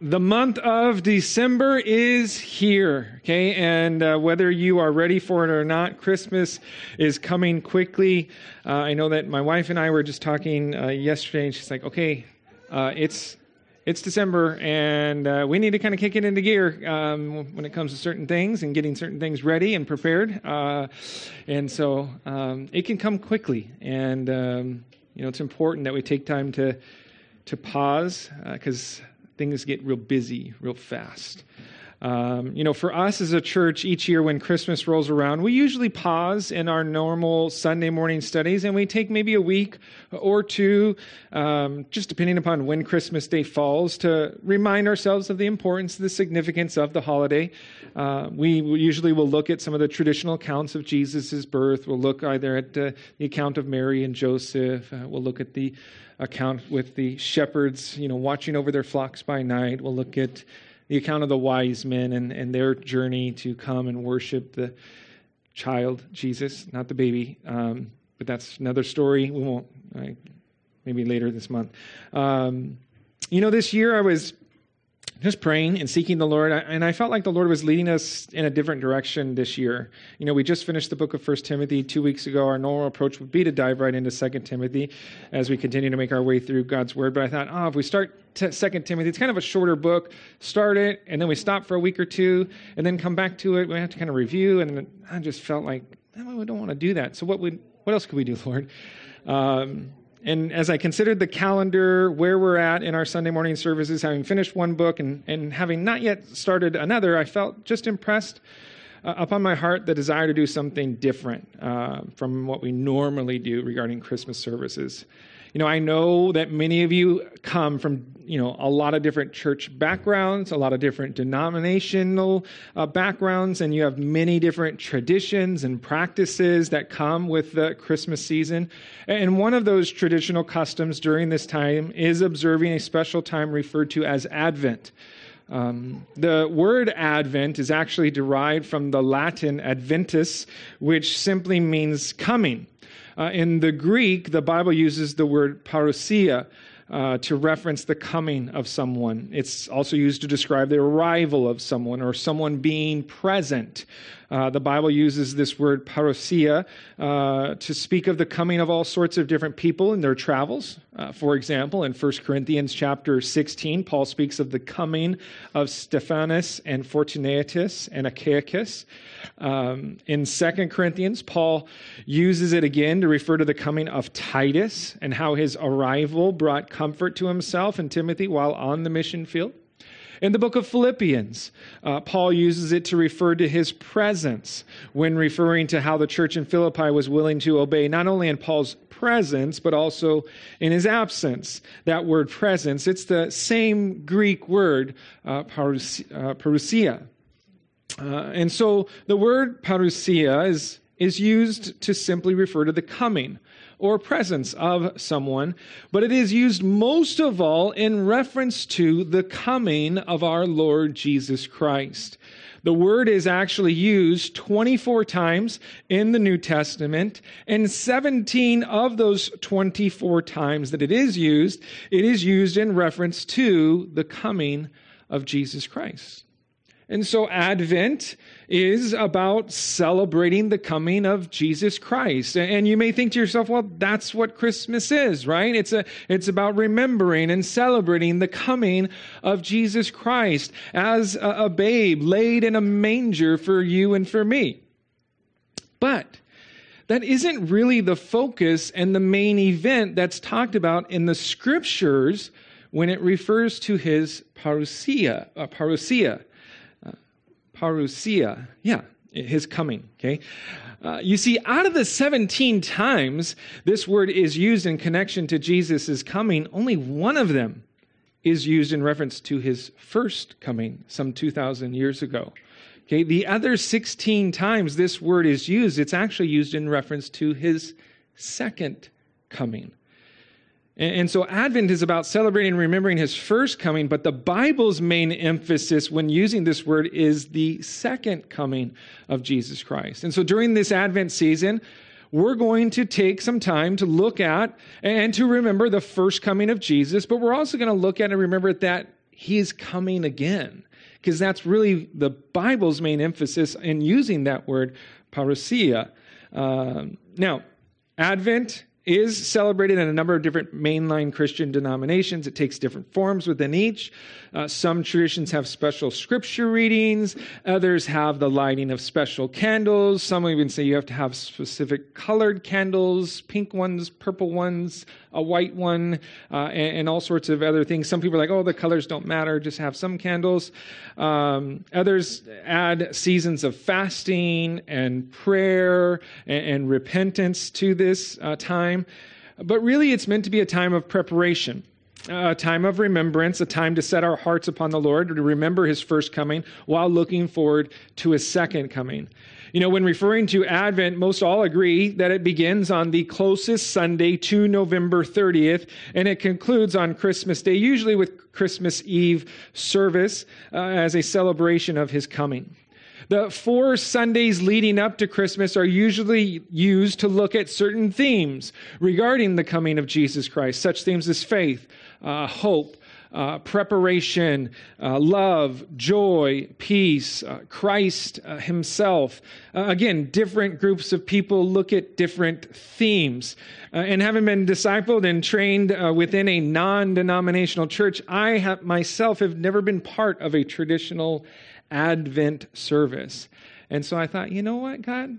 the month of December is here, okay? And uh, whether you are ready for it or not, Christmas is coming quickly. Uh, I know that my wife and I were just talking uh, yesterday, and she's like, okay, uh, it's it's December, and uh, we need to kind of kick it into gear um, when it comes to certain things and getting certain things ready and prepared. Uh, and so um, it can come quickly, and um, you know it's important that we take time to to pause because things get real busy real fast. Um, you know, for us as a church, each year when Christmas rolls around, we usually pause in our normal Sunday morning studies and we take maybe a week or two, um, just depending upon when Christmas Day falls, to remind ourselves of the importance, the significance of the holiday. Uh, we usually will look at some of the traditional accounts of Jesus' birth. We'll look either at uh, the account of Mary and Joseph. Uh, we'll look at the account with the shepherds, you know, watching over their flocks by night. We'll look at the account of the wise men and, and their journey to come and worship the child, Jesus, not the baby. Um, but that's another story. We won't, uh, maybe later this month. Um, you know, this year I was just praying and seeking the Lord. And I felt like the Lord was leading us in a different direction this year. You know, we just finished the book of First Timothy two weeks ago. Our normal approach would be to dive right into Second Timothy as we continue to make our way through God's Word. But I thought, oh, if we start Second Timothy, it's kind of a shorter book. Start it, and then we stop for a week or two, and then come back to it. We have to kind of review. And I just felt like, oh, we don't want to do that. So what would what else could we do, Lord? Um, and as I considered the calendar, where we're at in our Sunday morning services, having finished one book and, and having not yet started another, I felt just impressed uh, upon my heart the desire to do something different uh, from what we normally do regarding Christmas services. You know, I know that many of you come from, you know, a lot of different church backgrounds, a lot of different denominational uh, backgrounds, and you have many different traditions and practices that come with the Christmas season. And one of those traditional customs during this time is observing a special time referred to as Advent. Um, the word Advent is actually derived from the Latin adventus, which simply means coming. Uh, in the Greek, the Bible uses the word parousia, uh, to reference the coming of someone. It's also used to describe the arrival of someone or someone being present. Uh, the Bible uses this word parousia uh, to speak of the coming of all sorts of different people in their travels. Uh, for example, in 1 Corinthians chapter 16, Paul speaks of the coming of Stephanas and Fortunatus and Achaicus. Um, in 2 Corinthians, Paul uses it again to refer to the coming of Titus and how his arrival brought comfort to himself and Timothy while on the mission field. In the book of Philippians, uh, Paul uses it to refer to his presence when referring to how the church in Philippi was willing to obey not only in Paul's presence, but also in his absence. That word presence, it's the same Greek word, uh, parousia. Uh, and so the word parousia is, is used to simply refer to the coming or presence of someone, but it is used most of all in reference to the coming of our Lord Jesus Christ. The word is actually used 24 times in the New Testament, and 17 of those 24 times that it is used, it is used in reference to the coming of Jesus Christ. And so Advent is about celebrating the coming of Jesus Christ. And you may think to yourself, well, that's what Christmas is, right? It's a it's about remembering and celebrating the coming of Jesus Christ as a, a babe laid in a manger for you and for me. But that isn't really the focus and the main event that's talked about in the scriptures when it refers to his parousia, uh, parousia parousia. Yeah, his coming. Okay. Uh, you see, out of the 17 times this word is used in connection to Jesus' coming, only one of them is used in reference to his first coming some 2,000 years ago. Okay, the other 16 times this word is used, it's actually used in reference to his second coming. And so Advent is about celebrating and remembering his first coming, but the Bible's main emphasis when using this word is the second coming of Jesus Christ. And so during this Advent season, we're going to take some time to look at and to remember the first coming of Jesus, but we're also going to look at and remember that he is coming again. Because that's really the Bible's main emphasis in using that word, parousia. Um, now, Advent is celebrated in a number of different mainline Christian denominations. It takes different forms within each. Uh, some traditions have special scripture readings, others have the lighting of special candles. Some even say you have to have specific colored candles, pink ones, purple ones, a white one, uh, and, and, all sorts of other things. Some people are like, oh, the colors don't matter, just have some candles. Um, others add seasons of fasting and prayer and, and repentance to this uh, time. But really, it's meant to be a time of preparation a time of remembrance, a time to set our hearts upon the Lord, to remember his first coming while looking forward to his second coming. You know, when referring to Advent, most all agree that it begins on the closest Sunday to November 30th, and it concludes on Christmas Day, usually with Christmas Eve service uh, as a celebration of his coming. The four Sundays leading up to Christmas are usually used to look at certain themes regarding the coming of Jesus Christ, such themes as faith, uh, hope, uh, preparation, uh, love, joy, peace, uh, Christ uh, Himself. Uh, again, different groups of people look at different themes. And having been discipled and trained within a non denominational church, I have, myself have never been part of a traditional Advent service. And so I thought, you know what, God?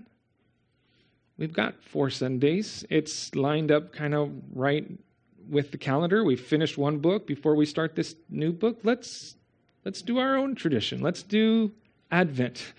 We've got four Sundays. It's lined up kind of right with the calendar. We've finished one book before we start this new book. Let's let's do our own tradition. Let's do Advent.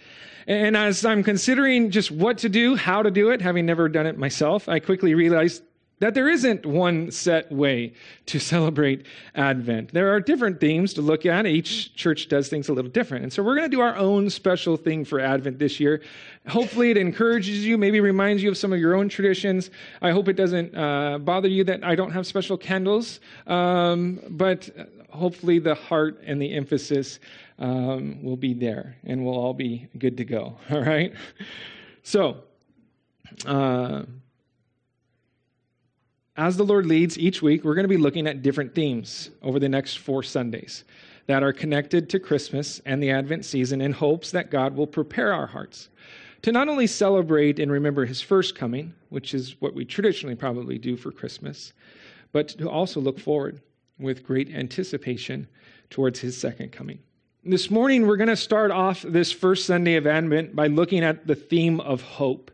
And as I'm considering just what to do, how to do it, having never done it myself, I quickly realized that there isn't one set way to celebrate Advent. There are different themes to look at. Each church does things a little different. And so we're going to do our own special thing for Advent this year. Hopefully, it encourages you, maybe reminds you of some of your own traditions. I hope it doesn't uh, bother you that I don't have special candles, um, but hopefully, the heart and the emphasis um, will be there and we'll all be good to go. All right? So, uh, as the Lord leads each week, we're going to be looking at different themes over the next four Sundays that are connected to Christmas and the Advent season in hopes that God will prepare our hearts to not only celebrate and remember his first coming, which is what we traditionally probably do for Christmas, but to also look forward with great anticipation towards his second coming. This morning, we're going to start off this first Sunday of Advent by looking at the theme of hope.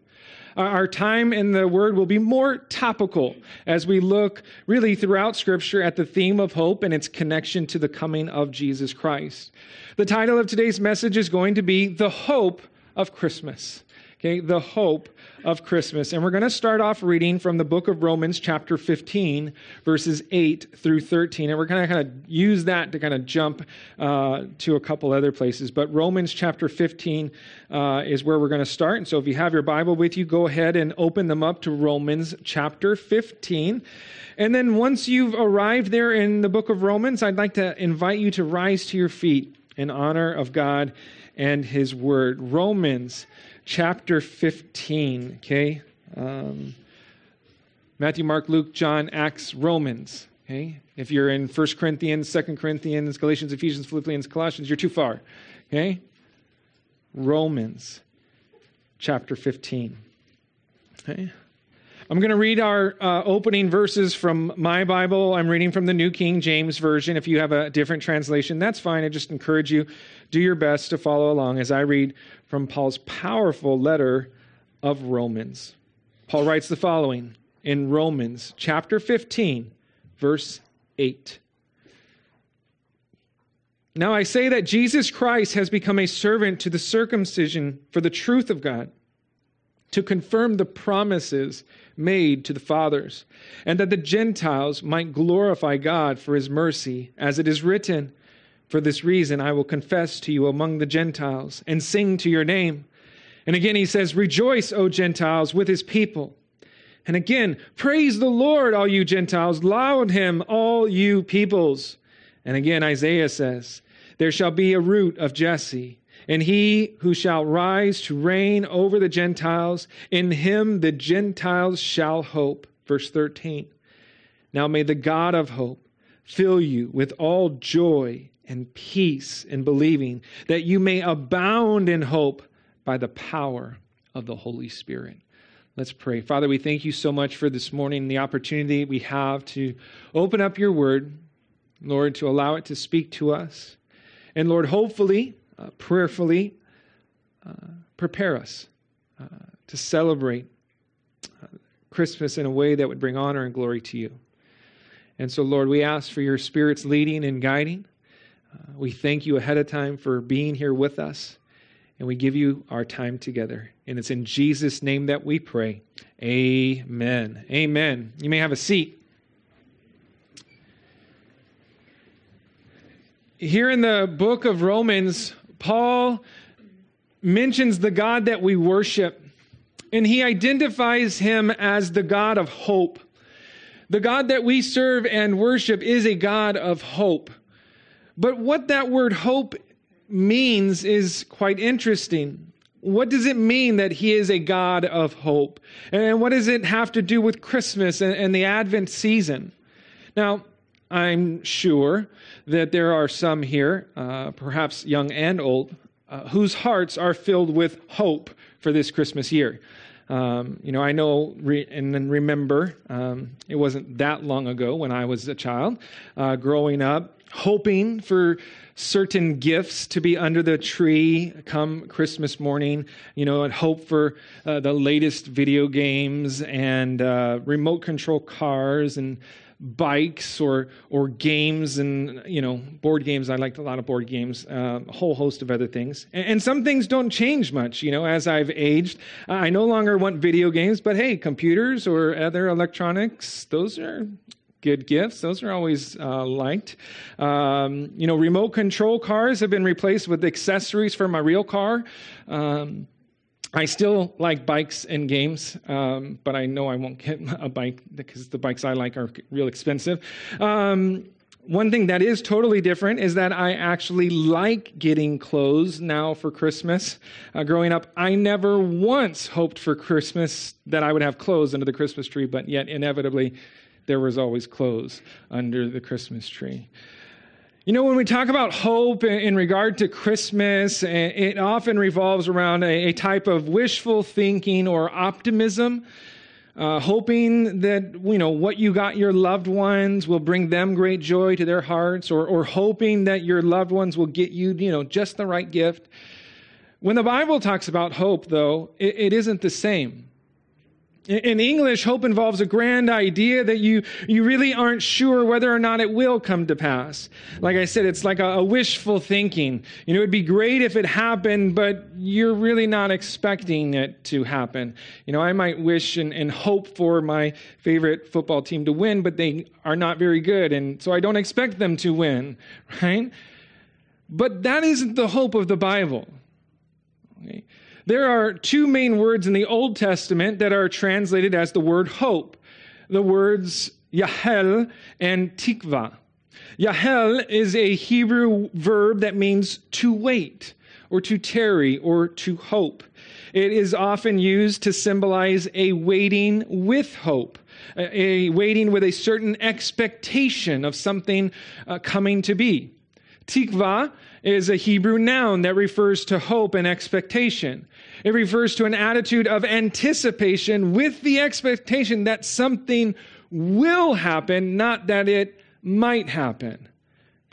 Our time in the Word will be more topical as we look really throughout Scripture at the theme of hope and its connection to the coming of Jesus Christ. The title of today's message is going to be The Hope of Christmas. Okay, the hope of Christmas. And we're going to start off reading from the book of Romans, chapter 15, verses 8 through 13. And we're going to kind of use that to kind of jump uh, to a couple other places. But Romans, chapter 15, uh, is where we're going to start. And so if you have your Bible with you, go ahead and open them up to Romans, chapter 15. And then once you've arrived there in the book of Romans, I'd like to invite you to rise to your feet in honor of God and His Word. Romans chapter 15, okay? Um, Matthew, Mark, Luke, John, Acts, Romans, okay? If you're in 1 Corinthians, 2 Corinthians, Galatians, Ephesians, Philippians, Colossians, you're too far, okay? Romans chapter 15, okay? I'm going to read our uh, opening verses from my Bible. I'm reading from the New King James Version. If you have a different translation, that's fine. I just encourage you, do your best to follow along as I read from Paul's powerful letter of Romans. Paul writes the following in Romans chapter 15, verse 8. Now I say that Jesus Christ has become a servant to the circumcision for the truth of God, to confirm the promises made to the fathers, and that the Gentiles might glorify God for his mercy, as it is written, For this reason I will confess to you among the Gentiles and sing to your name. And again he says, Rejoice, O Gentiles, with his people. And again, praise the Lord, all you Gentiles, laud him, all you peoples. And again, Isaiah says, There shall be a root of Jesse and he who shall rise to reign over the Gentiles, in him the Gentiles shall hope. Verse 13. Now may the God of hope fill you with all joy and peace in believing, that you may abound in hope by the power of the Holy Spirit. Let's pray. Father, we thank you so much for this morning, the opportunity we have to open up your word, Lord, to allow it to speak to us. And Lord, hopefully, uh, prayerfully, uh, prepare us uh, to celebrate uh, Christmas in a way that would bring honor and glory to you. And so, Lord, we ask for your Spirit's leading and guiding. We thank you ahead of time for being here with us, and we give you our time together. And it's in Jesus' name that we pray. Amen. Amen. You may have a seat. Here in the book of Romans, Paul mentions the God that we worship, and he identifies him as the God of hope. The God that we serve and worship is a God of hope. But what that word hope means is quite interesting. What does it mean that he is a God of hope? And what does it have to do with Christmas and, the Advent season? Now, I'm sure that there are some here, uh, perhaps young and old, uh, whose hearts are filled with hope for this Christmas year. Um, you know, I know re- and remember, um, it wasn't that long ago when I was a child, uh, growing up, hoping for certain gifts to be under the tree come Christmas morning, you know, and hope for uh, the latest video games and uh, remote control cars and bikes or or games and you know board games i liked a lot of board games uh, a whole host of other things and, and, some things don't change much you know as i've aged i no longer want video games but hey computers or other electronics those are good gifts. Those are always uh, liked. Um, you know, remote control cars have been replaced with accessories for my real car. Um, I still like bikes and games, um, but I know I won't get a bike because the bikes I like are real expensive. Um, one thing that is totally different is that I actually like getting clothes now for Christmas. Uh, growing up, I never once hoped for Christmas that I would have clothes under the Christmas tree, but yet inevitably there was always clothes under the Christmas tree. You know, when we talk about hope in regard to Christmas, it often revolves around a type of wishful thinking or optimism, uh, hoping that, you know, what you got your loved ones will bring them great joy to their hearts, or, or hoping that your loved ones will get you, you know, just the right gift. When the Bible talks about hope, though, it, it isn't the same. In English, hope involves a grand idea that you, you really aren't sure whether or not it will come to pass. Like I said, it's like a, a, wishful thinking. You know, it'd be great if it happened, but you're really not expecting it to happen. You know, I might wish and, and hope for my favorite football team to win, but they are not very good, and so I don't expect them to win, right? But that isn't the hope of the Bible. There are two main words in the Old Testament that are translated as the word hope the words Yahel and Tikva. Yahel is a Hebrew verb that means to wait or to tarry or to hope. It is often used to symbolize a waiting with hope, a, waiting with a certain expectation of something uh, coming to be. Tikva is a Hebrew noun that refers to hope and expectation. It refers to an attitude of anticipation with the expectation that something will happen, not that it might happen.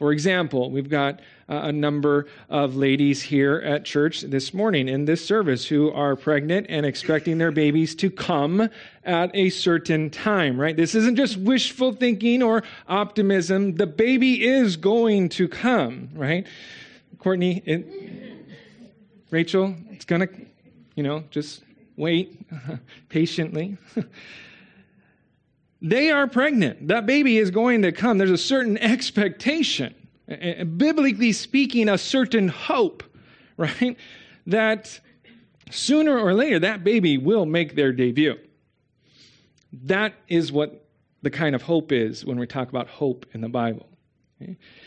For example, we've got uh, a number of ladies here at church this morning in this service who are pregnant and expecting their babies to come at a certain time, right? This isn't just wishful thinking or optimism. The baby is going to come, right? Courtney, it, Rachel, it's going to, you know, just wait patiently. they are pregnant. That baby is going to come. There's a certain expectation, biblically speaking, a certain hope, right? That sooner or later that baby will make their debut. That is what the kind of hope is when we talk about hope in the Bible.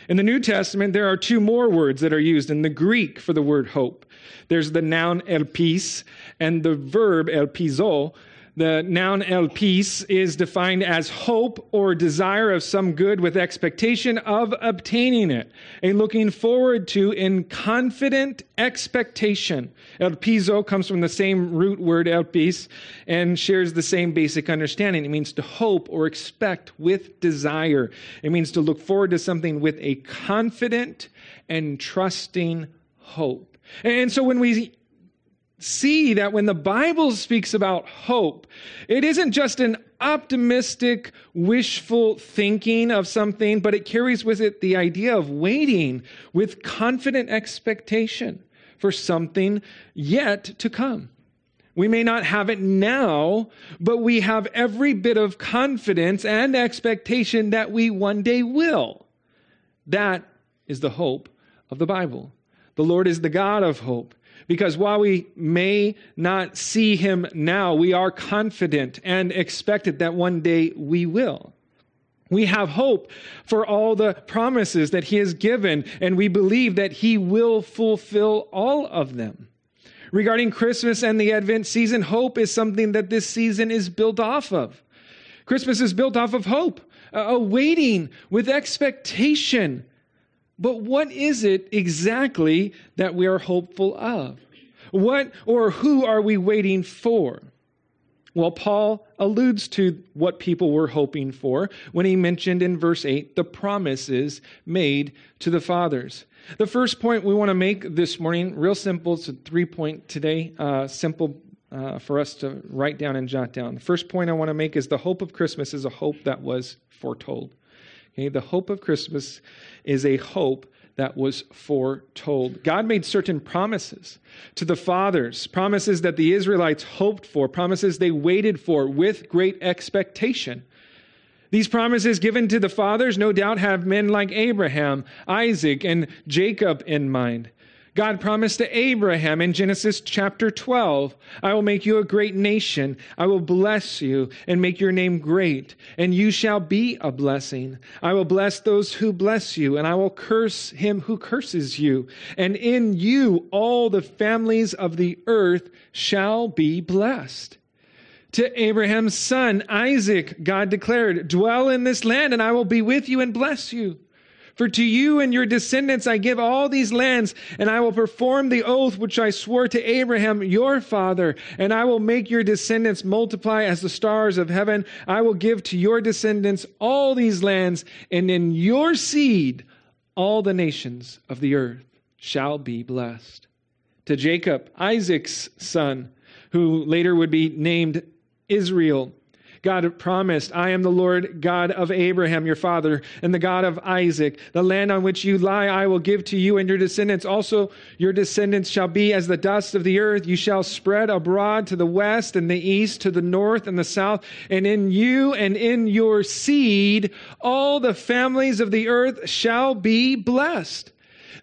In the New Testament, there are two more words that are used in the Greek for the word hope. There's the noun elpis and the verb elpizo The noun elpis is defined as hope or desire of some good with expectation of obtaining it, a looking forward to in confident expectation. Elpizo comes from the same root word elpis and shares the same basic understanding. It means to hope or expect with desire. It means to look forward to something with a confident and trusting hope. And so when we see that when the Bible speaks about hope, it isn't just an optimistic, wishful thinking of something, but it carries with it the idea of waiting with confident expectation for something yet to come. We may not have it now, but we have every bit of confidence and expectation that we one day will. That is the hope of the Bible. The Lord is the God of hope. Because while we may not see him now, we are confident and expected that one day we will. We have hope for all the promises that he has given, and we believe that he will fulfill all of them. Regarding Christmas and the Advent season, hope is something that this season is built off of. Christmas is built off of hope, a waiting with expectation but what is it exactly that we are hopeful of? What or who are we waiting for? Well, Paul alludes to what people were hoping for when he mentioned in verse 8 the promises made to the fathers. The first point we want to make this morning, real simple, it's a three point today, uh, simple uh, for us to write down and jot down. The first point I want to make is the hope of Christmas is a hope that was foretold. Okay, the hope of Christmas is a hope that was foretold. God made certain promises to the fathers, promises that the Israelites hoped for, promises they waited for with great expectation. These promises given to the fathers no doubt have men like Abraham, Isaac, and Jacob in mind. God promised to Abraham in Genesis chapter 12, I will make you a great nation. I will bless you and make your name great, and you shall be a blessing. I will bless those who bless you, and I will curse him who curses you. And in you all the families of the earth shall be blessed. To Abraham's son, Isaac, God declared, Dwell in this land, and I will be with you and bless you. For to you and your descendants I give all these lands, and I will perform the oath which I swore to Abraham your father, and I will make your descendants multiply as the stars of heaven. I will give to your descendants all these lands, and in your seed all the nations of the earth shall be blessed. To Jacob, Isaac's son, who later would be named Israel, God promised, I am the Lord God of Abraham, your father, and the God of Isaac. The land on which you lie, I will give to you and your descendants. Also, your descendants shall be as the dust of the earth. You shall spread abroad to the west and the east, to the north and the south. And in you and in your seed, all the families of the earth shall be blessed.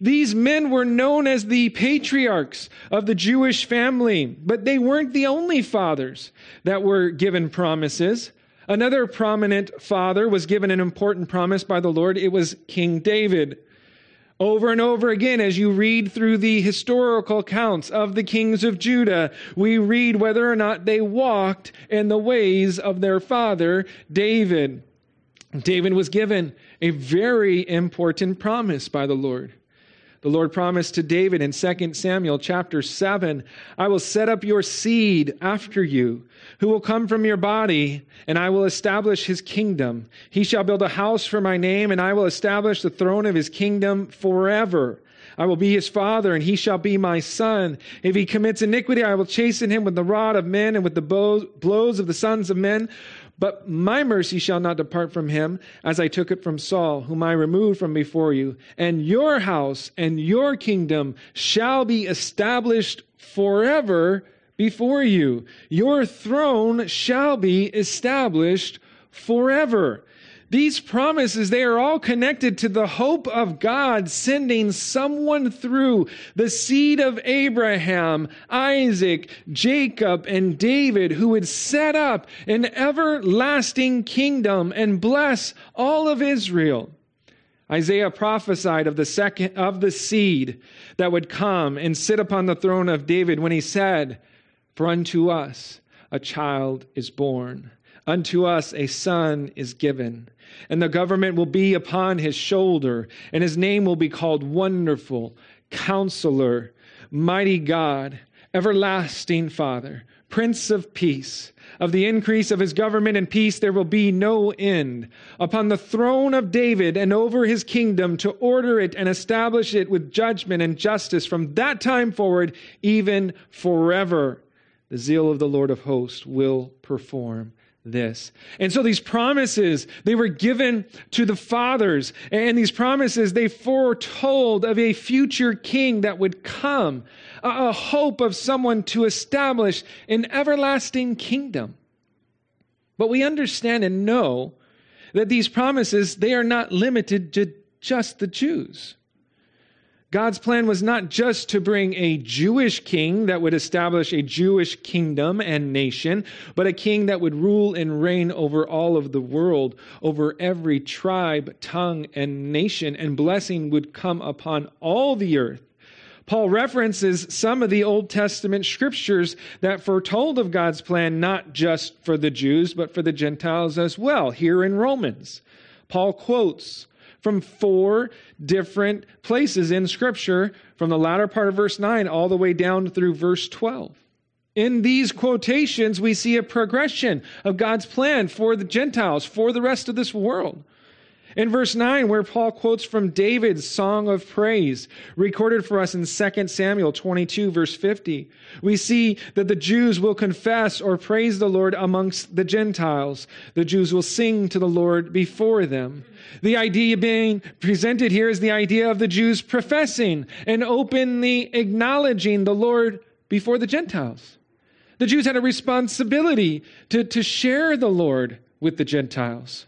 These men were known as the patriarchs of the Jewish family, but they weren't the only fathers that were given promises. Another prominent father was given an important promise by the Lord. It was King David. Over and over again, as you read through the historical accounts of the kings of Judah, we read whether or not they walked in the ways of their father, David. David was given a very important promise by the Lord. The Lord promised to David in 2 Samuel chapter 7 I will set up your seed after you, who will come from your body, and I will establish his kingdom. He shall build a house for my name, and I will establish the throne of his kingdom forever. I will be his father, and he shall be my son. If he commits iniquity, I will chasten him with the rod of men and with the blows of the sons of men. But my mercy shall not depart from him, as I took it from Saul, whom I removed from before you. And your house and your kingdom shall be established forever before you. Your throne shall be established forever. These promises, they are all connected to the hope of God sending someone through the seed of Abraham, Isaac, Jacob, and David who would set up an everlasting kingdom and bless all of Israel. Isaiah prophesied of the second of the seed that would come and sit upon the throne of David when he said, For unto us a child is born. Unto us a son is given, and the government will be upon his shoulder, and his name will be called Wonderful, Counselor, Mighty God, Everlasting Father, Prince of Peace. Of the increase of his government and peace there will be no end. Upon the throne of David and over his kingdom to order it and establish it with judgment and justice from that time forward, even forever. The zeal of the Lord of hosts will perform this. And so these promises, they were given to the fathers. And these promises, they foretold of a future king that would come, a, hope of someone to establish an everlasting kingdom. But we understand and know that these promises, they are not limited to just the Jews. God's plan was not just to bring a Jewish king that would establish a Jewish kingdom and nation, but a king that would rule and reign over all of the world, over every tribe, tongue, and nation, and blessing would come upon all the earth. Paul references some of the Old Testament scriptures that foretold of God's plan, not just for the Jews, but for the Gentiles as well, here in Romans. Paul quotes from four different places in Scripture, from the latter part of verse 9 all the way down through verse 12. In these quotations, we see a progression of God's plan for the Gentiles, for the rest of this world. In verse 9, where Paul quotes from David's song of praise, recorded for us in 2 Samuel 22, verse 50, we see that the Jews will confess or praise the Lord amongst the Gentiles. The Jews will sing to the Lord before them. The idea being presented here is the idea of the Jews professing and openly acknowledging the Lord before the Gentiles. The Jews had a responsibility to, to share the Lord with the Gentiles.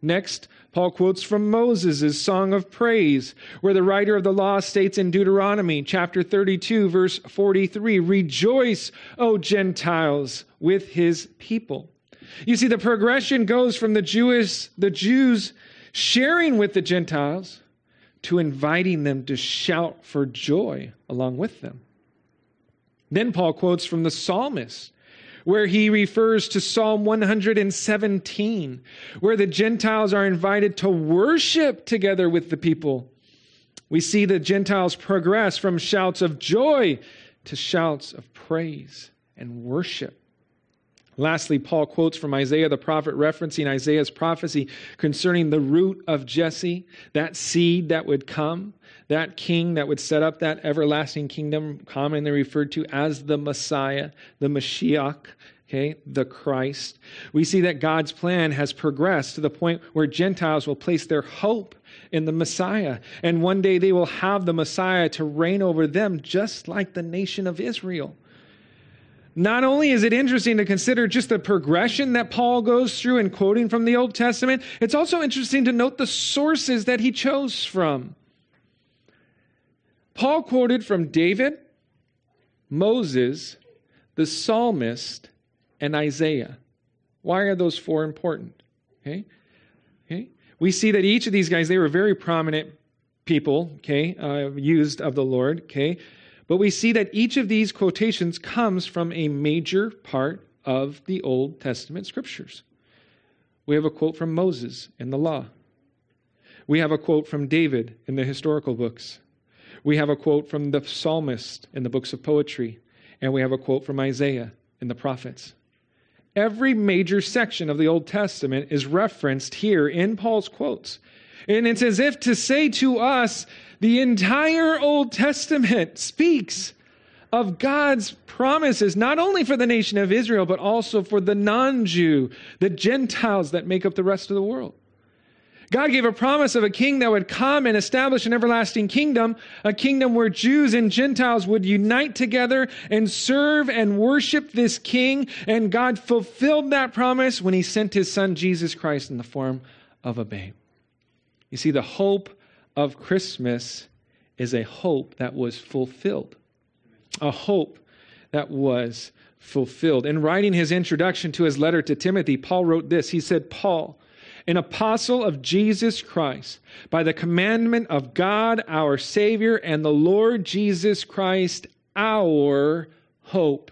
Next, Paul quotes from Moses' Song of Praise, where the writer of the law states in Deuteronomy chapter 32, verse 43 Rejoice, O Gentiles, with his people. You see, the progression goes from the Jewish, the Jews sharing with the Gentiles to inviting them to shout for joy along with them. Then Paul quotes from the psalmist where he refers to Psalm 117, where the Gentiles are invited to worship together with the people. We see the Gentiles progress from shouts of joy to shouts of praise and worship. Lastly, Paul quotes from Isaiah the prophet, referencing Isaiah's prophecy concerning the root of Jesse, that seed that would come, that king that would set up that everlasting kingdom, commonly referred to as the Messiah, the Mashiach, okay, the Christ. We see that God's plan has progressed to the point where Gentiles will place their hope in the Messiah. And one day they will have the Messiah to reign over them, just like the nation of Israel. Not only is it interesting to consider just the progression that Paul goes through in quoting from the Old Testament, it's also interesting to note the sources that he chose from. Paul quoted from David, Moses, the psalmist, and Isaiah. Why are those four important? Okay? Okay? We see that each of these guys, they were very prominent people, okay, uh, used of the Lord, okay? But we see that each of these quotations comes from a major part of the Old Testament scriptures. We have a quote from Moses in the law. We have a quote from David in the historical books. We have a quote from the psalmist in the books of poetry. And we have a quote from Isaiah in the prophets. Every major section of the Old Testament is referenced here in Paul's quotes. And it's as if to say to us, the entire Old Testament speaks of God's promises, not only for the nation of Israel, but also for the non Jew, the Gentiles that make up the rest of the world. God gave a promise of a king that would come and establish an everlasting kingdom, a kingdom where Jews and Gentiles would unite together and serve and worship this king. And God fulfilled that promise when he sent his son Jesus Christ in the form of a babe. You see, the hope of Christmas is a hope that was fulfilled, a hope that was fulfilled. In writing his introduction to his letter to Timothy, Paul wrote this He said, Paul, an apostle of Jesus Christ, by the commandment of God our Savior and the Lord Jesus Christ, our hope.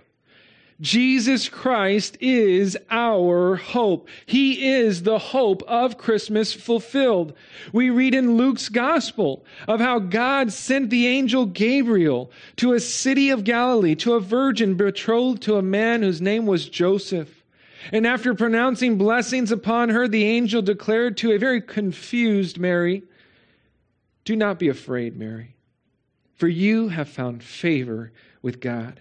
Jesus Christ is our hope. He is the hope of Christmas fulfilled. We read in Luke's gospel of how God sent the angel Gabriel to a city of Galilee, to a virgin betrothed to a man whose name was Joseph. And after pronouncing blessings upon her, the angel declared to a very confused Mary, Do not be afraid, Mary, for you have found favor with God.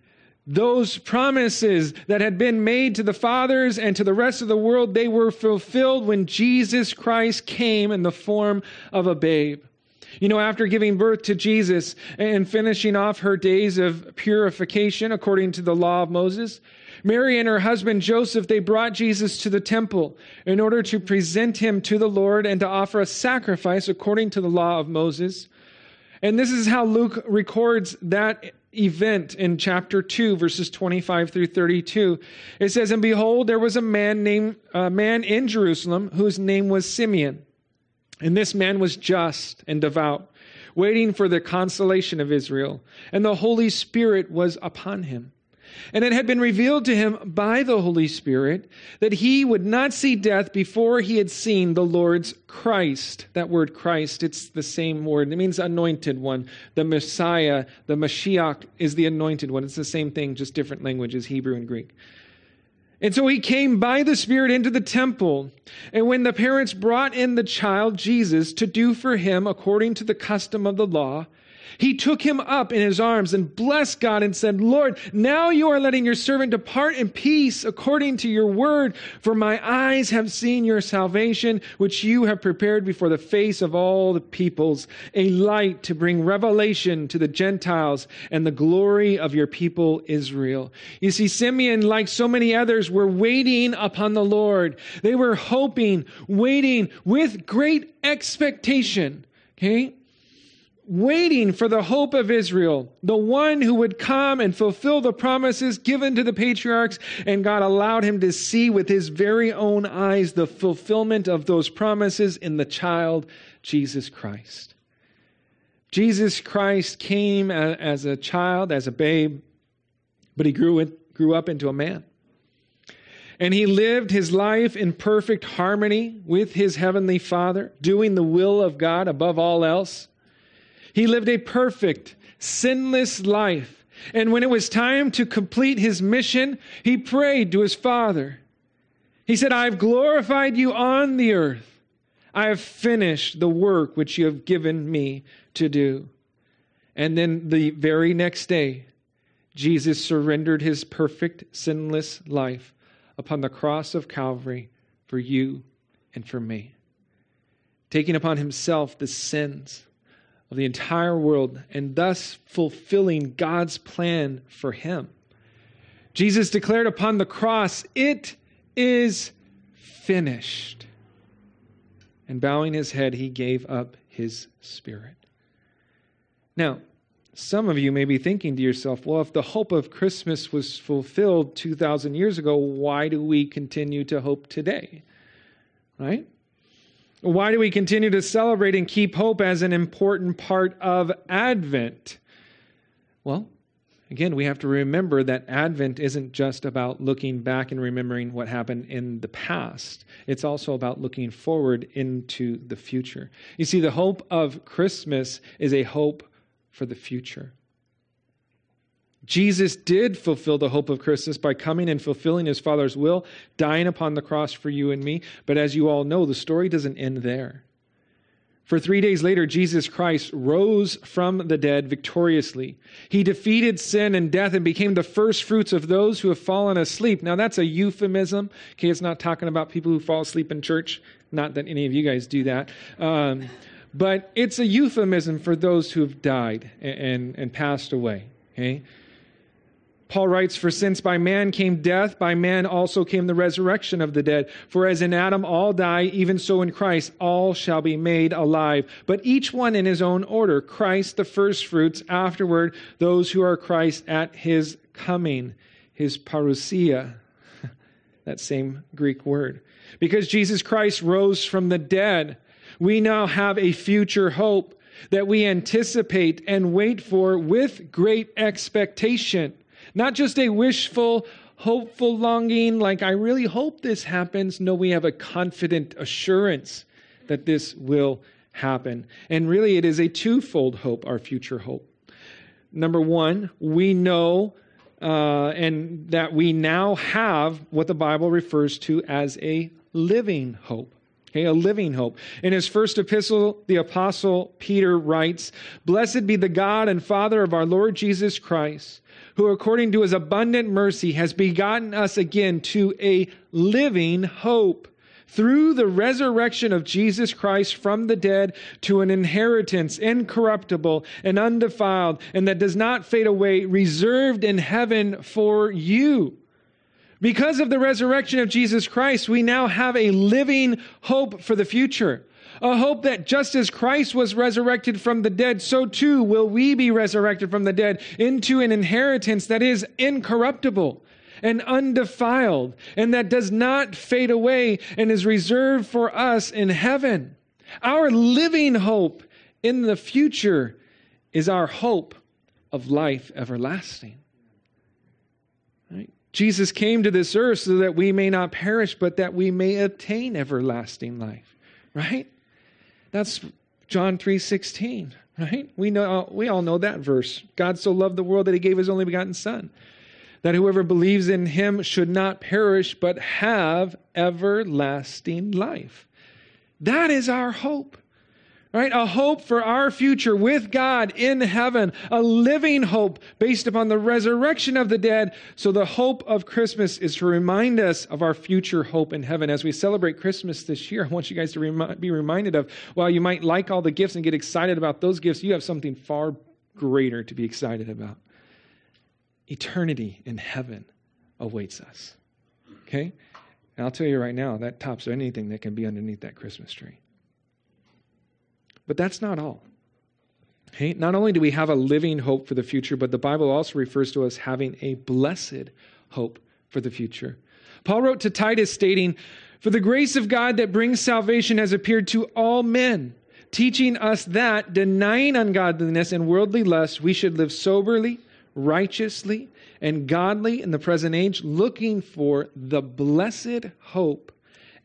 those promises that had been made to the fathers and to the rest of the world, they were fulfilled when Jesus Christ came in the form of a babe. You know, after giving birth to Jesus and finishing off her days of purification according to the law of Moses, Mary and her husband Joseph, they brought Jesus to the temple in order to present him to the Lord and to offer a sacrifice according to the law of Moses. And this is how Luke records that event in chapter 2 verses 25 through 32 it says and behold there was a man named a man in jerusalem whose name was simeon. And this man was just and devout waiting for the consolation of israel. And the holy spirit was upon him and it had been revealed to him by the Holy Spirit that he would not see death before he had seen the Lord's Christ. That word Christ, it's the same word. It means anointed one. The Messiah, the Mashiach, is the anointed one. It's the same thing, just different languages, Hebrew and Greek. And so he came by the Spirit into the temple. And when the parents brought in the child Jesus to do for him according to the custom of the law, he took him up in his arms and blessed God and said, Lord, now you are letting your servant depart in peace according to your word, for my eyes have seen your salvation, which you have prepared before the face of all the peoples, a light to bring revelation to the Gentiles and the glory of your people Israel. You see, Simeon, like so many others, were waiting upon the Lord. They were hoping, waiting with great expectation. Okay? Waiting for the hope of Israel, the one who would come and fulfill the promises given to the patriarchs. And God allowed him to see with his very own eyes the fulfillment of those promises in the child, Jesus Christ. Jesus Christ came as a child, as a babe, but he grew, grew up into a man. And he lived his life in perfect harmony with his heavenly Father, doing the will of God above all else. He lived a perfect, sinless life. And when it was time to complete his mission, he prayed to his Father. He said, I have glorified you on the earth. I have finished the work which you have given me to do. And then the very next day, Jesus surrendered his perfect, sinless life upon the cross of Calvary for you and for me, taking upon himself the sins of the entire world and thus fulfilling God's plan for him. Jesus declared upon the cross, It is finished. And bowing his head, he gave up his spirit. Now, some of you may be thinking to yourself, well, if the hope of Christmas was fulfilled 2,000 years ago, why do we continue to hope today? Right? Why do we continue to celebrate and keep hope as an important part of Advent? Well, again, we have to remember that Advent isn't just about looking back and remembering what happened in the past, it's also about looking forward into the future. You see, the hope of Christmas is a hope for the future. Jesus did fulfill the hope of Christmas by coming and fulfilling his Father's will, dying upon the cross for you and me. But as you all know, the story doesn't end there. For three days later, Jesus Christ rose from the dead victoriously. He defeated sin and death and became the first fruits of those who have fallen asleep. Now, that's a euphemism. Okay, it's not talking about people who fall asleep in church. Not that any of you guys do that. Um, but it's a euphemism for those who have died and, and, and passed away. Okay? Paul writes, For since by man came death, by man also came the resurrection of the dead. For as in Adam all die, even so in Christ all shall be made alive. But each one in his own order Christ the firstfruits, afterward those who are Christ at his coming, his parousia. that same Greek word. Because Jesus Christ rose from the dead, we now have a future hope that we anticipate and wait for with great expectation. Not just a wishful, hopeful longing, like, I really hope this happens. No, we have a confident assurance that this will happen. And really, it is a twofold hope, our future hope. Number one, we know uh, and that we now have what the Bible refers to as a living hope. Okay, a living hope. In his first epistle, the apostle Peter writes, Blessed be the God and Father of our Lord Jesus Christ who according to his abundant mercy has begotten us again to a living hope through the resurrection of Jesus Christ from the dead to an inheritance incorruptible and undefiled and that does not fade away, reserved in heaven for you. Because of the resurrection of Jesus Christ, we now have a living hope for the future a hope that just as Christ was resurrected from the dead, so too will we be resurrected from the dead into an inheritance that is incorruptible and undefiled and that does not fade away and is reserved for us in heaven. Our living hope in the future is our hope of life everlasting. Jesus came to this earth so that we may not perish, but that we may obtain everlasting life. Right? That's John 3:16, right? We know we all know that verse. God so loved the world that he gave his only begotten son that whoever believes in him should not perish but have everlasting life. That is our hope right? A hope for our future with God in heaven, a living hope based upon the resurrection of the dead. So the hope of Christmas is to remind us of our future hope in heaven. As we celebrate Christmas this year, I want you guys to be reminded of while you might like all the gifts and get excited about those gifts, you have something far greater to be excited about. Eternity in heaven awaits us. Okay? And I'll tell you right now, that tops anything that can be underneath that Christmas tree. But that's not all. Not only do we have a living hope for the future, but the Bible also refers to us having a blessed hope for the future. Paul wrote to Titus stating, For the grace of God that brings salvation has appeared to all men, teaching us that, denying ungodliness and worldly lust, we should live soberly, righteously, and godly in the present age, looking for the blessed hope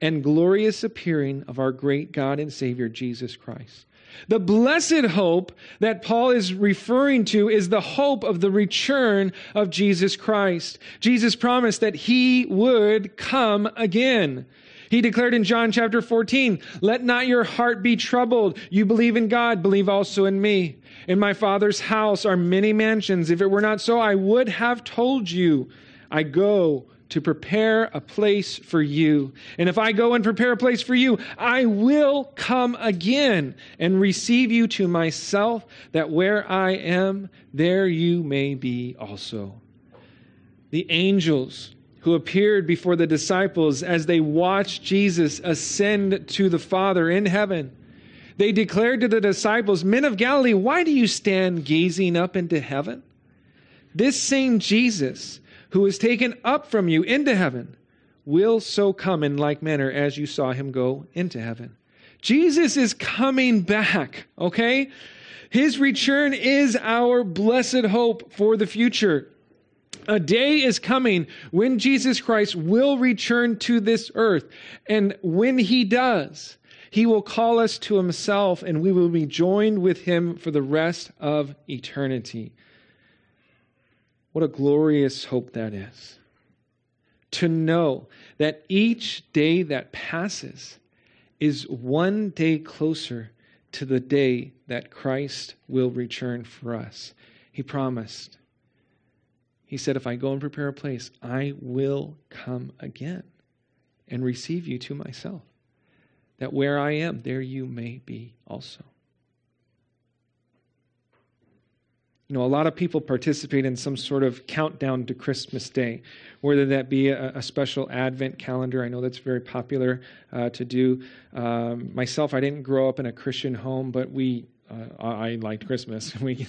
and glorious appearing of our great God and Savior, Jesus Christ the blessed hope that Paul is referring to is the hope of the return of Jesus Christ. Jesus promised that he would come again. He declared in John chapter 14, Let not your heart be troubled. You believe in God, believe also in me. In my Father's house are many mansions. If it were not so, I would have told you. I go to prepare a place for you. And if I go and prepare a place for you, I will come again and receive you to myself, that where I am, there you may be also. The angels who appeared before the disciples as they watched Jesus ascend to the Father in heaven. They declared to the disciples, Men of Galilee, why do you stand gazing up into heaven? This same Jesus who is taken up from you into heaven will so come in like manner as you saw him go into heaven. Jesus is coming back, okay? His return is our blessed hope for the future. A day is coming when Jesus Christ will return to this earth. And when he does, he will call us to himself and we will be joined with him for the rest of eternity. What a glorious hope that is. To know that each day that passes is one day closer to the day that Christ will return for us. He promised. He said, If I go and prepare a place, I will come again and receive you to myself, that where I am, there you may be also. You know, a lot of people participate in some sort of countdown to Christmas Day, whether that be a, a special Advent calendar. I know that's very popular uh, to do. Um, myself, I didn't grow up in a Christian home, but we uh, I liked Christmas. we,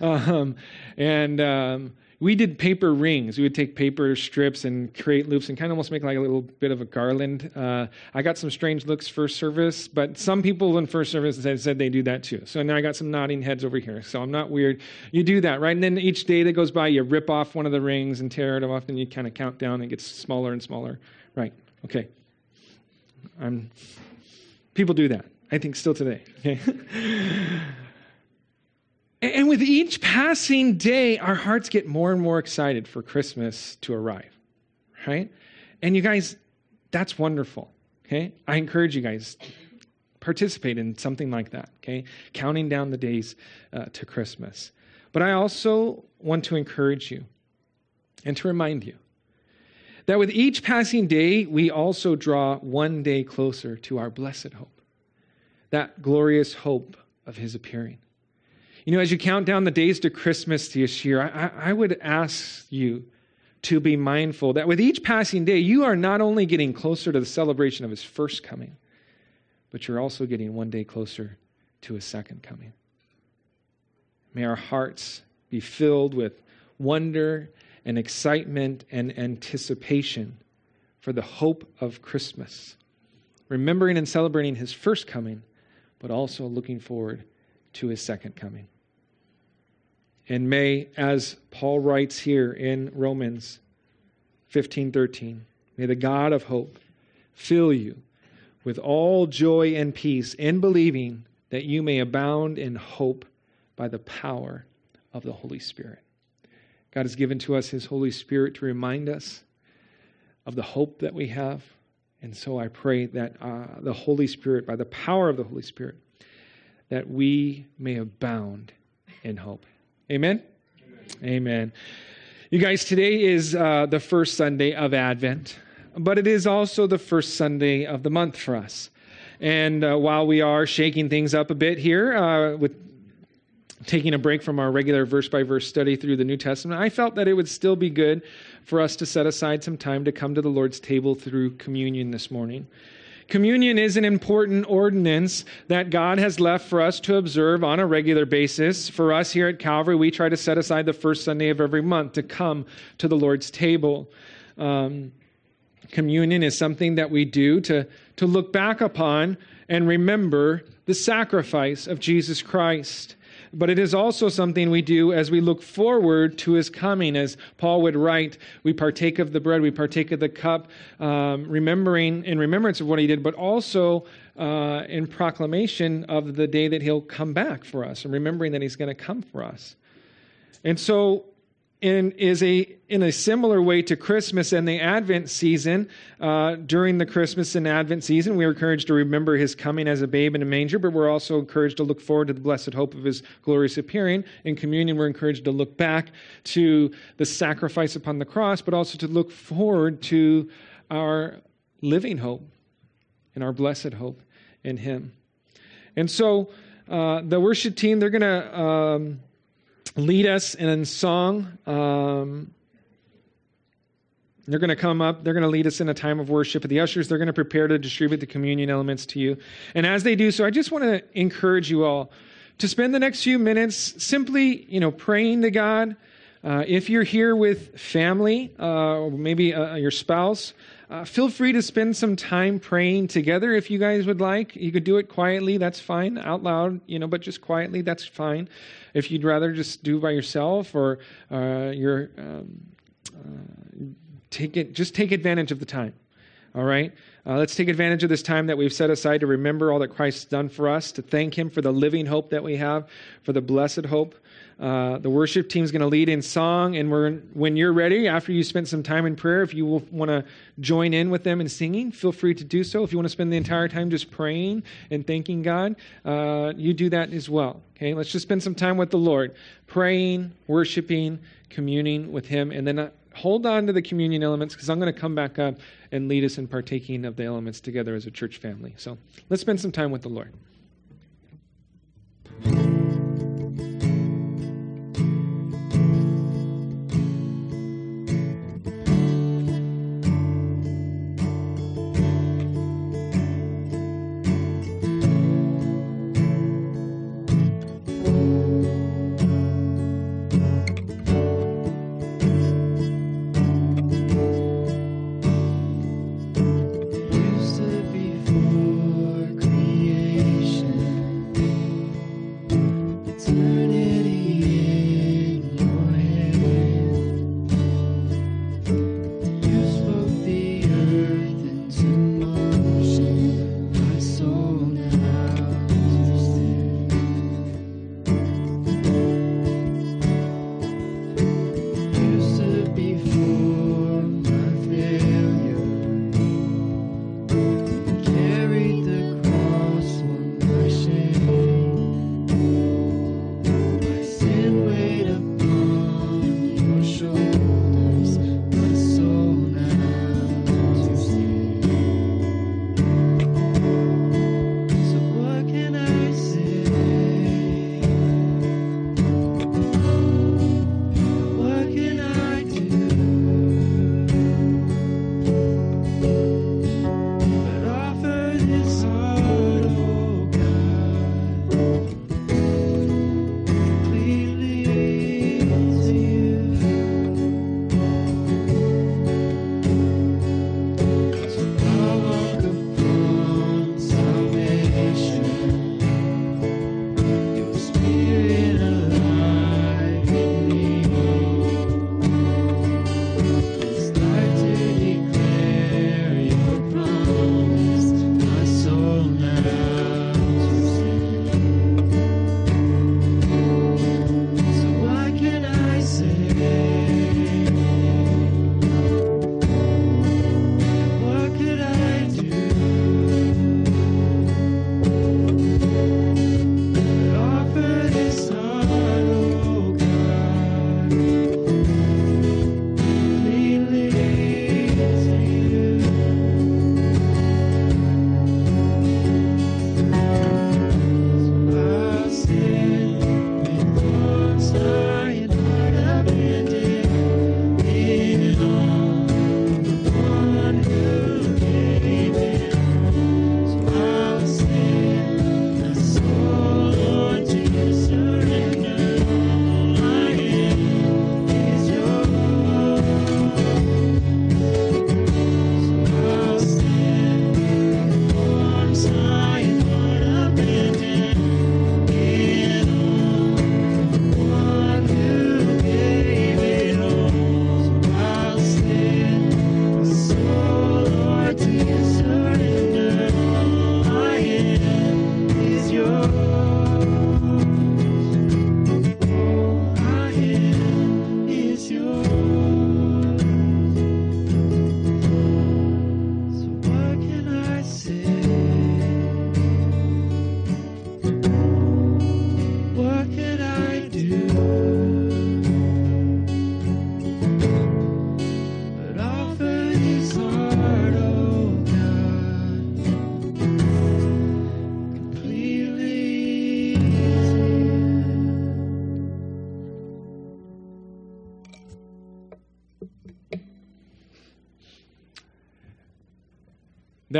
um, and um, we did paper rings. We would take paper strips and create loops and kind of almost make like a little bit of a garland. Uh, I got some strange looks first service, but some people in first service said, said they do that too. So now I got some nodding heads over here. So I'm not weird. You do that, right? And then each day that goes by, you rip off one of the rings and tear it off, and you kind of count down and it gets smaller and smaller. Right? Okay. I'm, people do that. I think still today. Okay. And with each passing day, our hearts get more and more excited for Christmas to arrive, right? And you guys, that's wonderful, okay? I encourage you guys, participate in something like that, okay? Counting down the days uh, to Christmas. But I also want to encourage you and to remind you that with each passing day, we also draw one day closer to our blessed hope, that glorious hope of his appearing. You know, as you count down the days to Christmas this year, I, I would ask you to be mindful that with each passing day, you are not only getting closer to the celebration of his first coming, but you're also getting one day closer to his second coming. May our hearts be filled with wonder and excitement and anticipation for the hope of Christmas, remembering and celebrating his first coming, but also looking forward to his second coming. And may, as Paul writes here in Romans 15 13, may the God of hope fill you with all joy and peace in believing that you may abound in hope by the power of the Holy Spirit. God has given to us His Holy Spirit to remind us of the hope that we have. And so I pray that uh, the Holy Spirit, by the power of the Holy Spirit, that we may abound in hope. Amen? Amen. Amen. You guys, today is uh, the first Sunday of Advent, but it is also the first Sunday of the month for us. And uh, while we are shaking things up a bit here uh, with taking a break from our regular verse by verse study through the New Testament, I felt that it would still be good for us to set aside some time to come to the Lord's table through communion this morning. Communion is an important ordinance that God has left for us to observe on a regular basis. For us here at Calvary, we try to set aside the first Sunday of every month to come to the Lord's table. Um, communion is something that we do to, to look back upon and remember the sacrifice of Jesus Christ but it is also something we do as we look forward to his coming. As Paul would write, we partake of the bread, we partake of the cup, um, remembering in remembrance of what he did, but also uh, in proclamation of the day that he'll come back for us and remembering that he's going to come for us. And so in, is a in a similar way to Christmas and the Advent season. Uh, during the Christmas and Advent season, we are encouraged to remember His coming as a babe in a manger, but we're also encouraged to look forward to the blessed hope of His glorious appearing. In communion, we're encouraged to look back to the sacrifice upon the cross, but also to look forward to our living hope and our blessed hope in Him. And so, uh, the worship team, they're going to. Um, lead us in song. Um, they're going to come up. They're going to lead us in a time of worship. The ushers, they're going to prepare to distribute the communion elements to you. And as they do so, I just want to encourage you all to spend the next few minutes simply, you know, praying to God. Uh, if you're here with family, uh, or maybe uh, your spouse, uh, feel free to spend some time praying together if you guys would like. You could do it quietly, that's fine. Out loud, you know, but just quietly, that's fine. If you'd rather just do by yourself or uh, you're um, uh, take it, just take advantage of the time. All right? Uh, let's take advantage of this time that we've set aside to remember all that Christ's done for us, to thank Him for the living hope that we have, for the blessed hope. Uh, the worship team is going to lead in song, and when you're ready, after you spend some time in prayer, if you want to join in with them in singing, feel free to do so. If you want to spend the entire time just praying and thanking God, uh, you do that as well. Okay, let's just spend some time with the Lord, praying, worshiping, communing with Him, and then uh, hold on to the communion elements because I'm going to come back up and lead us in partaking of the elements together as a church family. So let's spend some time with the Lord.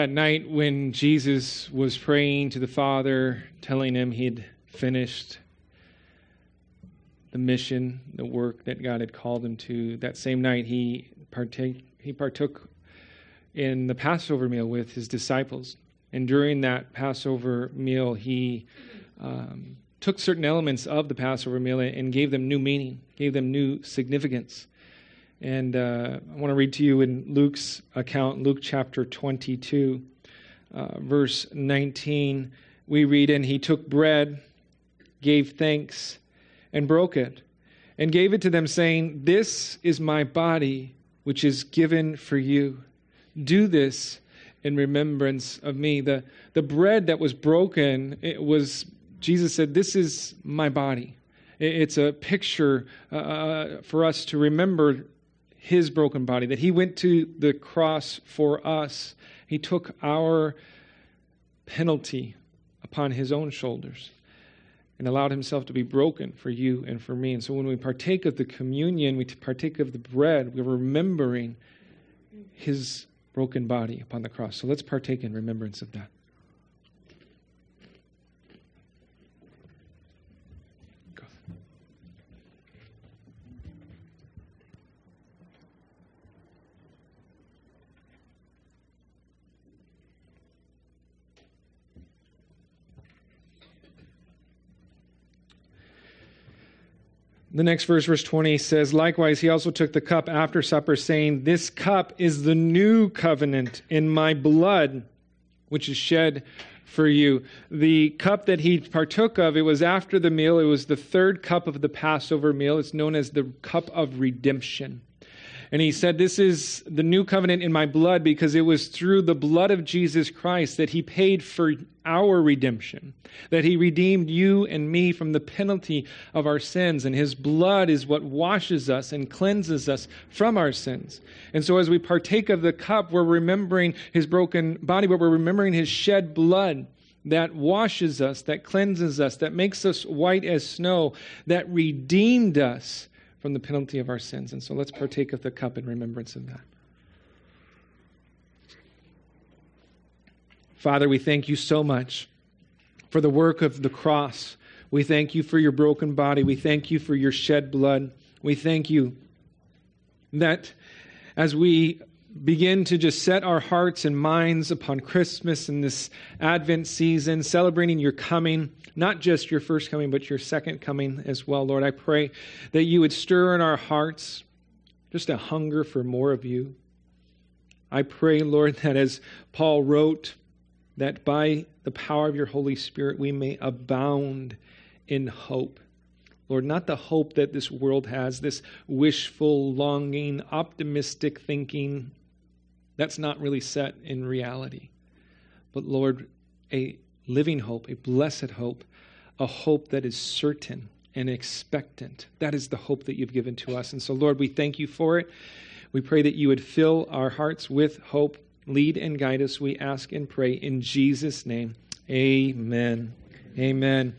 That night when Jesus was praying to the Father, telling him he'd finished the mission, the work that God had called him to, that same night he partake, he partook in the Passover meal with his disciples. And during that Passover meal, he um, took certain elements of the Passover meal and gave them new meaning, gave them new significance. And uh, I want to read to you in Luke's account, Luke chapter 22, uh, verse 19. We read, And he took bread, gave thanks, and broke it, and gave it to them, saying, This is my body, which is given for you. Do this in remembrance of me. The, the bread that was broken, it was, Jesus said, This is my body. It's a picture uh, uh, for us to remember his broken body, that he went to the cross for us. He took our penalty upon his own shoulders and allowed himself to be broken for you and for me. And so when we partake of the communion, we partake of the bread, we're remembering his broken body upon the cross. So let's partake in remembrance of that. The next verse, verse 20, says, Likewise, he also took the cup after supper, saying, This cup is the new covenant in my blood, which is shed for you. The cup that he partook of, it was after the meal. It was the third cup of the Passover meal. It's known as the cup of redemption. And he said, This is the new covenant in my blood because it was through the blood of Jesus Christ that he paid for our redemption, that he redeemed you and me from the penalty of our sins. And his blood is what washes us and cleanses us from our sins. And so as we partake of the cup, we're remembering his broken body, but we're remembering his shed blood that washes us, that cleanses us, that makes us white as snow, that redeemed us from the penalty of our sins. And so let's partake of the cup in remembrance of that. Father, we thank you so much for the work of the cross. We thank you for your broken body. We thank you for your shed blood. We thank you that as we begin to just set our hearts and minds upon Christmas and this Advent season, celebrating your coming, not just your first coming, but your second coming as well, Lord. I pray that you would stir in our hearts just a hunger for more of you. I pray, Lord, that as Paul wrote, that by the power of your Holy Spirit we may abound in hope. Lord, not the hope that this world has, this wishful, longing, optimistic thinking that's not really set in reality. But Lord, a living hope, a blessed hope, a hope that is certain and expectant. That is the hope that you've given to us. And so, Lord, we thank you for it. We pray that you would fill our hearts with hope. Lead and guide us, we ask and pray in Jesus' name. Amen. Amen.